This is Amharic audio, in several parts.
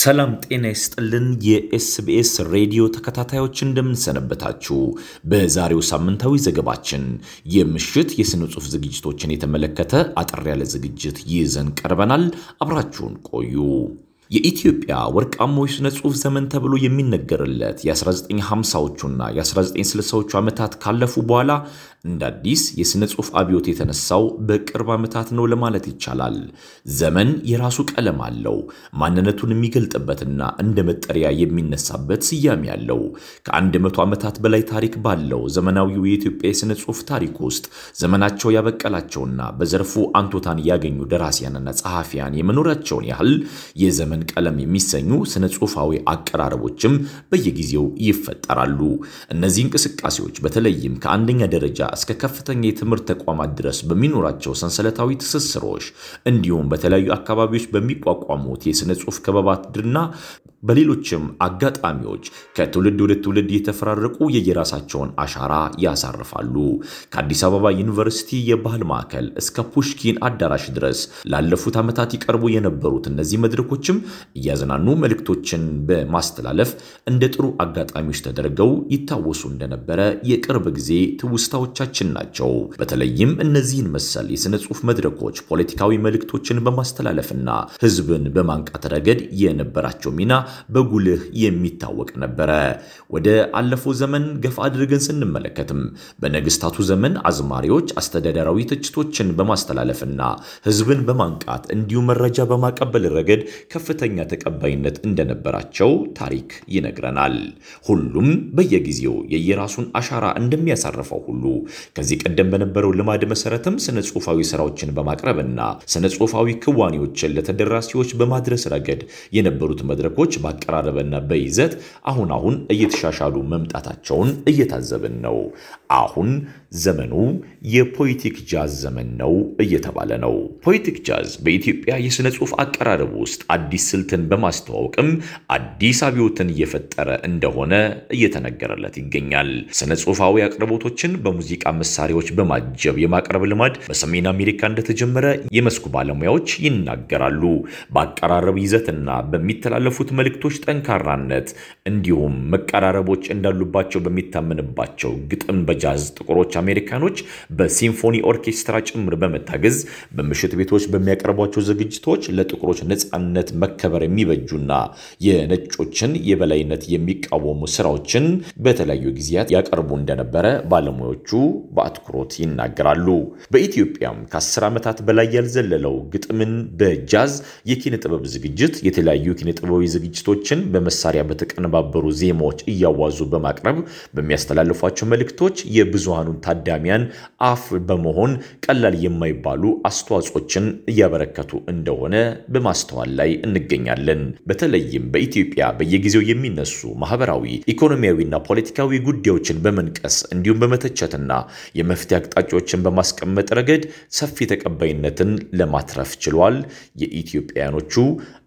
ሰላም ጤና ይስጥልን። የኤስቢኤስ ሬዲዮ ተከታታዮች እንደምንሰነበታችሁ። በዛሬው ሳምንታዊ ዘገባችን የምሽት የሥነ ጽሑፍ ዝግጅቶችን የተመለከተ አጠር ያለ ዝግጅት ይዘን ቀርበናል። አብራችሁን ቆዩ። የኢትዮጵያ ወርቃማው የሥነ ጽሑፍ ዘመን ተብሎ የሚነገርለት የ1950ዎቹና የ1960ዎቹ ዓመታት ካለፉ በኋላ እንደ አዲስ የሥነ ጽሑፍ አብዮት የተነሳው በቅርብ ዓመታት ነው ለማለት ይቻላል። ዘመን የራሱ ቀለም አለው። ማንነቱን የሚገልጥበትና እንደ መጠሪያ የሚነሳበት ስያሜ አለው። ከአንድ መቶ ዓመታት በላይ ታሪክ ባለው ዘመናዊው የኢትዮጵያ የሥነ ጽሑፍ ታሪክ ውስጥ ዘመናቸው ያበቀላቸውና በዘርፉ አንቱታን ያገኙ ደራሲያንና ጸሐፊያን የመኖራቸውን ያህል የዘመን ቀለም የሚሰኙ ስነ ጽሑፋዊ አቀራረቦችም በየጊዜው ይፈጠራሉ። እነዚህ እንቅስቃሴዎች በተለይም ከአንደኛ ደረጃ እስከ ከፍተኛ የትምህርት ተቋማት ድረስ በሚኖራቸው ሰንሰለታዊ ትስስሮች እንዲሁም በተለያዩ አካባቢዎች በሚቋቋሙት የሥነ ጽሑፍ ክበባትና በሌሎችም አጋጣሚዎች ከትውልድ ወደ ትውልድ የተፈራረቁ የየራሳቸውን አሻራ ያሳርፋሉ። ከአዲስ አበባ ዩኒቨርሲቲ የባህል ማዕከል እስከ ፑሽኪን አዳራሽ ድረስ ላለፉት ዓመታት ይቀርቡ የነበሩት እነዚህ መድረኮችም እያዝናኑ መልእክቶችን በማስተላለፍ እንደ ጥሩ አጋጣሚዎች ተደርገው ይታወሱ እንደነበረ የቅርብ ጊዜ ትውስታዎቻችን ናቸው። በተለይም እነዚህን መሰል የሥነ ጽሑፍ መድረኮች ፖለቲካዊ መልእክቶችን በማስተላለፍና ሕዝብን በማንቃት ረገድ የነበራቸው ሚና በጉልህ የሚታወቅ ነበረ። ወደ አለፈው ዘመን ገፋ አድርገን ስንመለከትም በነገስታቱ ዘመን አዝማሪዎች አስተዳደራዊ ትችቶችን በማስተላለፍና ሕዝብን በማንቃት እንዲሁም መረጃ በማቀበል ረገድ ከፍተኛ ተቀባይነት እንደነበራቸው ታሪክ ይነግረናል። ሁሉም በየጊዜው የየራሱን አሻራ እንደሚያሳርፈው ሁሉ ከዚህ ቀደም በነበረው ልማድ መሰረትም ስነ ጽሑፋዊ ስራዎችን በማቅረብና ስነ ጽሑፋዊ ክዋኔዎችን ለተደራሲዎች በማድረስ ረገድ የነበሩት መድረኮች በአቀራረብና በይዘት አሁን አሁን እየተሻሻሉ መምጣታቸውን እየታዘብን ነው። አሁን ዘመኑ የፖለቲክ ጃዝ ዘመን ነው እየተባለ ነው። ፖለቲክ ጃዝ በኢትዮጵያ የሥነ ጽሑፍ አቀራረብ ውስጥ አዲስ ስልትን በማስተዋወቅም አዲስ አብዮትን እየፈጠረ እንደሆነ እየተነገረለት ይገኛል። ስነ ጽሑፋዊ አቅርቦቶችን በሙዚቃ መሳሪያዎች በማጀብ የማቅረብ ልማድ በሰሜን አሜሪካ እንደተጀመረ የመስኩ ባለሙያዎች ይናገራሉ። በአቀራረብ ይዘትና በሚተላለፉት መልእክቶች ጠንካራነት እንዲሁም መቀራረቦች እንዳሉባቸው በሚታመንባቸው ግጥም በጃዝ ጥቁሮች አሜሪካኖች በሲምፎኒ ኦርኬስትራ ጭምር በመታገዝ በምሽት ቤቶች በሚያቀርቧቸው ዝግጅቶች ለጥቁሮች ነፃነት መከበር የሚበጁና የነጮችን የበላይነት የሚቃወሙ ስራዎችን በተለያዩ ጊዜያት ያቀርቡ እንደነበረ ባለሙያዎቹ በአትኩሮት ይናገራሉ። በኢትዮጵያም ከአስር ዓመታት በላይ ያልዘለለው ግጥምን በጃዝ የኪነ ጥበብ ዝግጅት የተለያዩ ኪነ ጥበባዊ ዝግጅቶችን በመሳሪያ በተቀነባበሩ ዜማዎች እያዋዙ በማቅረብ በሚያስተላልፏቸው መልእክቶች የብዙሃኑን ታዳሚያን አፍ በመሆን ቀላል የማይባሉ አስተዋጽኦችን እያበረከቱ እንደሆነ በማስተዋል ላይ እንገኛለን። በተለይም በኢትዮጵያ በየጊዜው የሚነሱ ማህበራዊ፣ ኢኮኖሚያዊና ፖለቲካዊ ጉዳዮችን በመንቀስ እንዲሁም በመተቸትና የመፍትሄ አቅጣጫዎችን በማስቀመጥ ረገድ ሰፊ ተቀባይነትን ለማትረፍ ችሏል። የኢትዮጵያውያኖቹ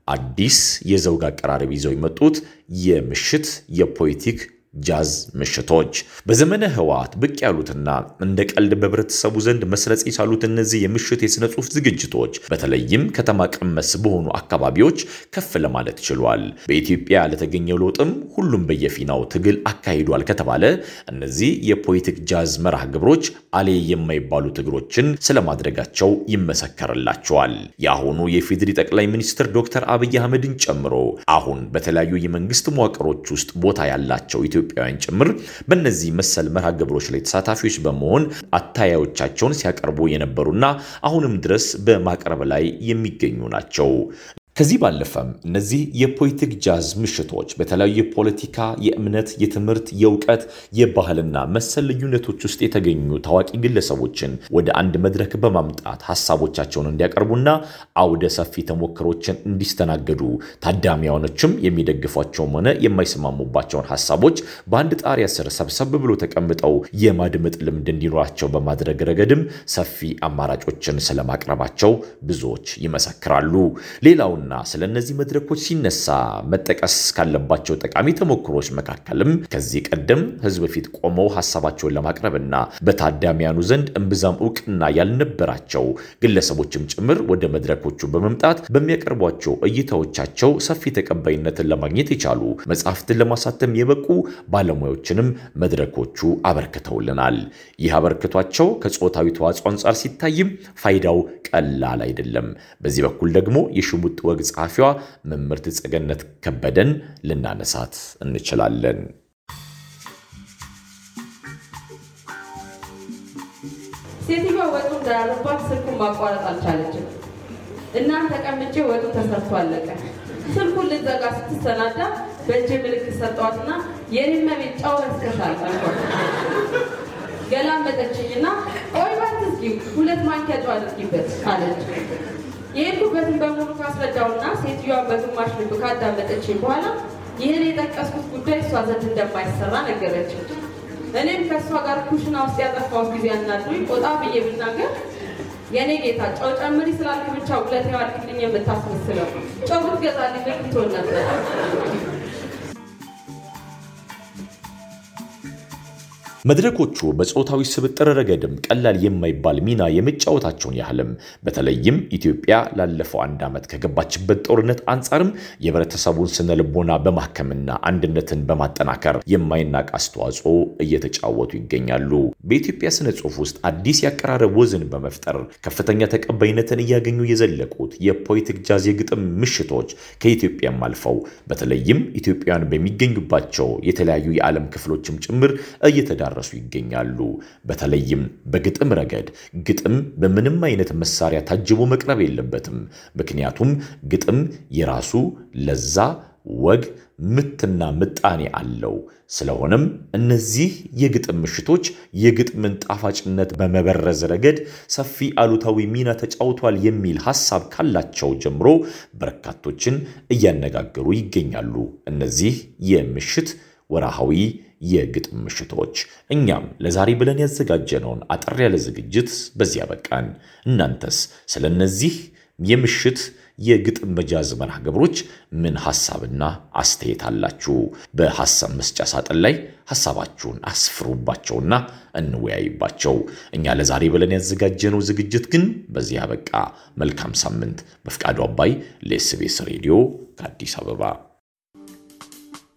አዲስ የዘውግ አቀራረብ ይዘው የመጡት የምሽት የፖለቲክ ጃዝ ምሽቶች በዘመነ ህወሓት ብቅ ያሉትና እንደ ቀልድ በህብረተሰቡ ዘንድ መስረጽ የቻሉት እነዚህ የምሽት የሥነ ጽሑፍ ዝግጅቶች በተለይም ከተማ ቀመስ በሆኑ አካባቢዎች ከፍ ለማለት ችሏል። በኢትዮጵያ ለተገኘው ለውጥም ሁሉም በየፊናው ትግል አካሂዷል ከተባለ እነዚህ የፖለቲክ ጃዝ መርሃ ግብሮች አሌ የማይባሉ ትግሮችን ስለማድረጋቸው ይመሰከርላቸዋል። የአሁኑ የፌዴሪ ጠቅላይ ሚኒስትር ዶክተር አብይ አህመድን ጨምሮ አሁን በተለያዩ የመንግስት መዋቅሮች ውስጥ ቦታ ያላቸው ኢትዮጵያውያን ጭምር በእነዚህ መሰል መርሃ ግብሮች ላይ ተሳታፊዎች በመሆን አታያዮቻቸውን ሲያቀርቡ የነበሩና አሁንም ድረስ በማቅረብ ላይ የሚገኙ ናቸው። ከዚህ ባለፈም እነዚህ የፖለቲክ ጃዝ ምሽቶች በተለያዩ የፖለቲካ፣ የእምነት፣ የትምህርት፣ የእውቀት፣ የባህልና መሰል ልዩነቶች ውስጥ የተገኙ ታዋቂ ግለሰቦችን ወደ አንድ መድረክ በማምጣት ሀሳቦቻቸውን እንዲያቀርቡና አውደ ሰፊ ተሞክሮችን እንዲስተናገዱ ታዳሚያኖችም የሚደግፏቸውም ሆነ የማይስማሙባቸውን ሀሳቦች በአንድ ጣሪያ ስር ሰብሰብ ብሎ ተቀምጠው የማድመጥ ልምድ እንዲኖራቸው በማድረግ ረገድም ሰፊ አማራጮችን ስለማቅረባቸው ብዙዎች ይመሰክራሉ። ሌላው እና ስለ እነዚህ መድረኮች ሲነሳ መጠቀስ ካለባቸው ጠቃሚ ተሞክሮች መካከልም ከዚህ ቀደም ሕዝብ ፊት ቆመው ሀሳባቸውን ለማቅረብና በታዳሚያኑ ዘንድ እምብዛም እውቅና ያልነበራቸው ግለሰቦችም ጭምር ወደ መድረኮቹ በመምጣት በሚያቀርቧቸው እይታዎቻቸው ሰፊ ተቀባይነትን ለማግኘት የቻሉ መጽሐፍትን ለማሳተም የበቁ ባለሙያዎችንም መድረኮቹ አበርክተውልናል። ይህ አበርክቷቸው ከጾታዊ ተዋጽኦ አንጻር ሲታይም ፋይዳው ቀላል አይደለም። በዚህ በኩል ደግሞ የሽሙጥ ወግ ጸሐፊዋ መምህርት ጸገነት ከበደን ልናነሳት እንችላለን። ሴትዮዋ ወጡ እንዳያልባት ስልኩን ማቋረጥ አልቻለችም እና ተቀምጬ ወጡ ተሰርቶ አለቀ። ስልኩን ልዘጋ ስትሰናዳ በእጅ ምልክት ሰጠዋትና የኔ ቤት ጫው ረስተሻል አልኳት። ገላመጠችኝና ቆይ ባትዝጊው ሁለት ማንኪያ ጨው አድርጊበት አለች። የሄድኩበትን በሙሉ ካስረዳውና ሴትዮዋን በግማሽ ልብ ካዳመጠችኝ በኋላ ይህን የጠቀስኩት ጉዳይ እሷ ዘንድ እንደማይሰራ ነገረችኝ። እኔም ከእሷ ጋር ኩሽና ውስጥ ያጠፋሁት ጊዜ አናዶኝ ቆጣ ብዬ ብናገር የእኔ ጌታ ጨው ጨምሪ ስላልክ ብቻ ውለታ ዋልክልኝ የምታስመስለው ጨው ብትገዛልኝ ትሆን ነበር? መድረኮቹ በጾታዊ ስብጥር ረገድም ቀላል የማይባል ሚና የመጫወታቸውን ያህልም በተለይም ኢትዮጵያ ላለፈው አንድ ዓመት ከገባችበት ጦርነት አንጻርም የህብረተሰቡን ስነ ልቦና በማከምና አንድነትን በማጠናከር የማይናቅ አስተዋጽኦ እየተጫወቱ ይገኛሉ። በኢትዮጵያ ስነ ጽሑፍ ውስጥ አዲስ ያቀራረብ ወዝን በመፍጠር ከፍተኛ ተቀባይነትን እያገኙ የዘለቁት የፖለቲክ ጃዝ የግጥም ምሽቶች ከኢትዮጵያም አልፈው በተለይም ኢትዮጵያውያን በሚገኙባቸው የተለያዩ የዓለም ክፍሎችም ጭምር እየተዳ እየተዳረሱ ይገኛሉ። በተለይም በግጥም ረገድ ግጥም በምንም አይነት መሳሪያ ታጅቦ መቅረብ የለበትም። ምክንያቱም ግጥም የራሱ ለዛ፣ ወግ፣ ምትና ምጣኔ አለው። ስለሆነም እነዚህ የግጥም ምሽቶች የግጥምን ጣፋጭነት በመበረዝ ረገድ ሰፊ አሉታዊ ሚና ተጫውቷል የሚል ሐሳብ ካላቸው ጀምሮ በርካቶችን እያነጋገሩ ይገኛሉ። እነዚህ የምሽት ወርሃዊ የግጥም ምሽቶች እኛም ለዛሬ ብለን ያዘጋጀነውን አጠር ያለ ዝግጅት በዚህ ያበቃን። እናንተስ ስለ እነዚህ የምሽት የግጥም መጃዝ መርሃ ግብሮች ምን ሐሳብና አስተያየት አላችሁ? በሐሳብ መስጫ ሳጥን ላይ ሐሳባችሁን አስፍሩባቸውና እንወያይባቸው። እኛ ለዛሬ ብለን ያዘጋጀነው ዝግጅት ግን በዚህ ያበቃ። መልካም ሳምንት። በፍቃዱ አባይ ለኤስቤስ ሬዲዮ ከአዲስ አበባ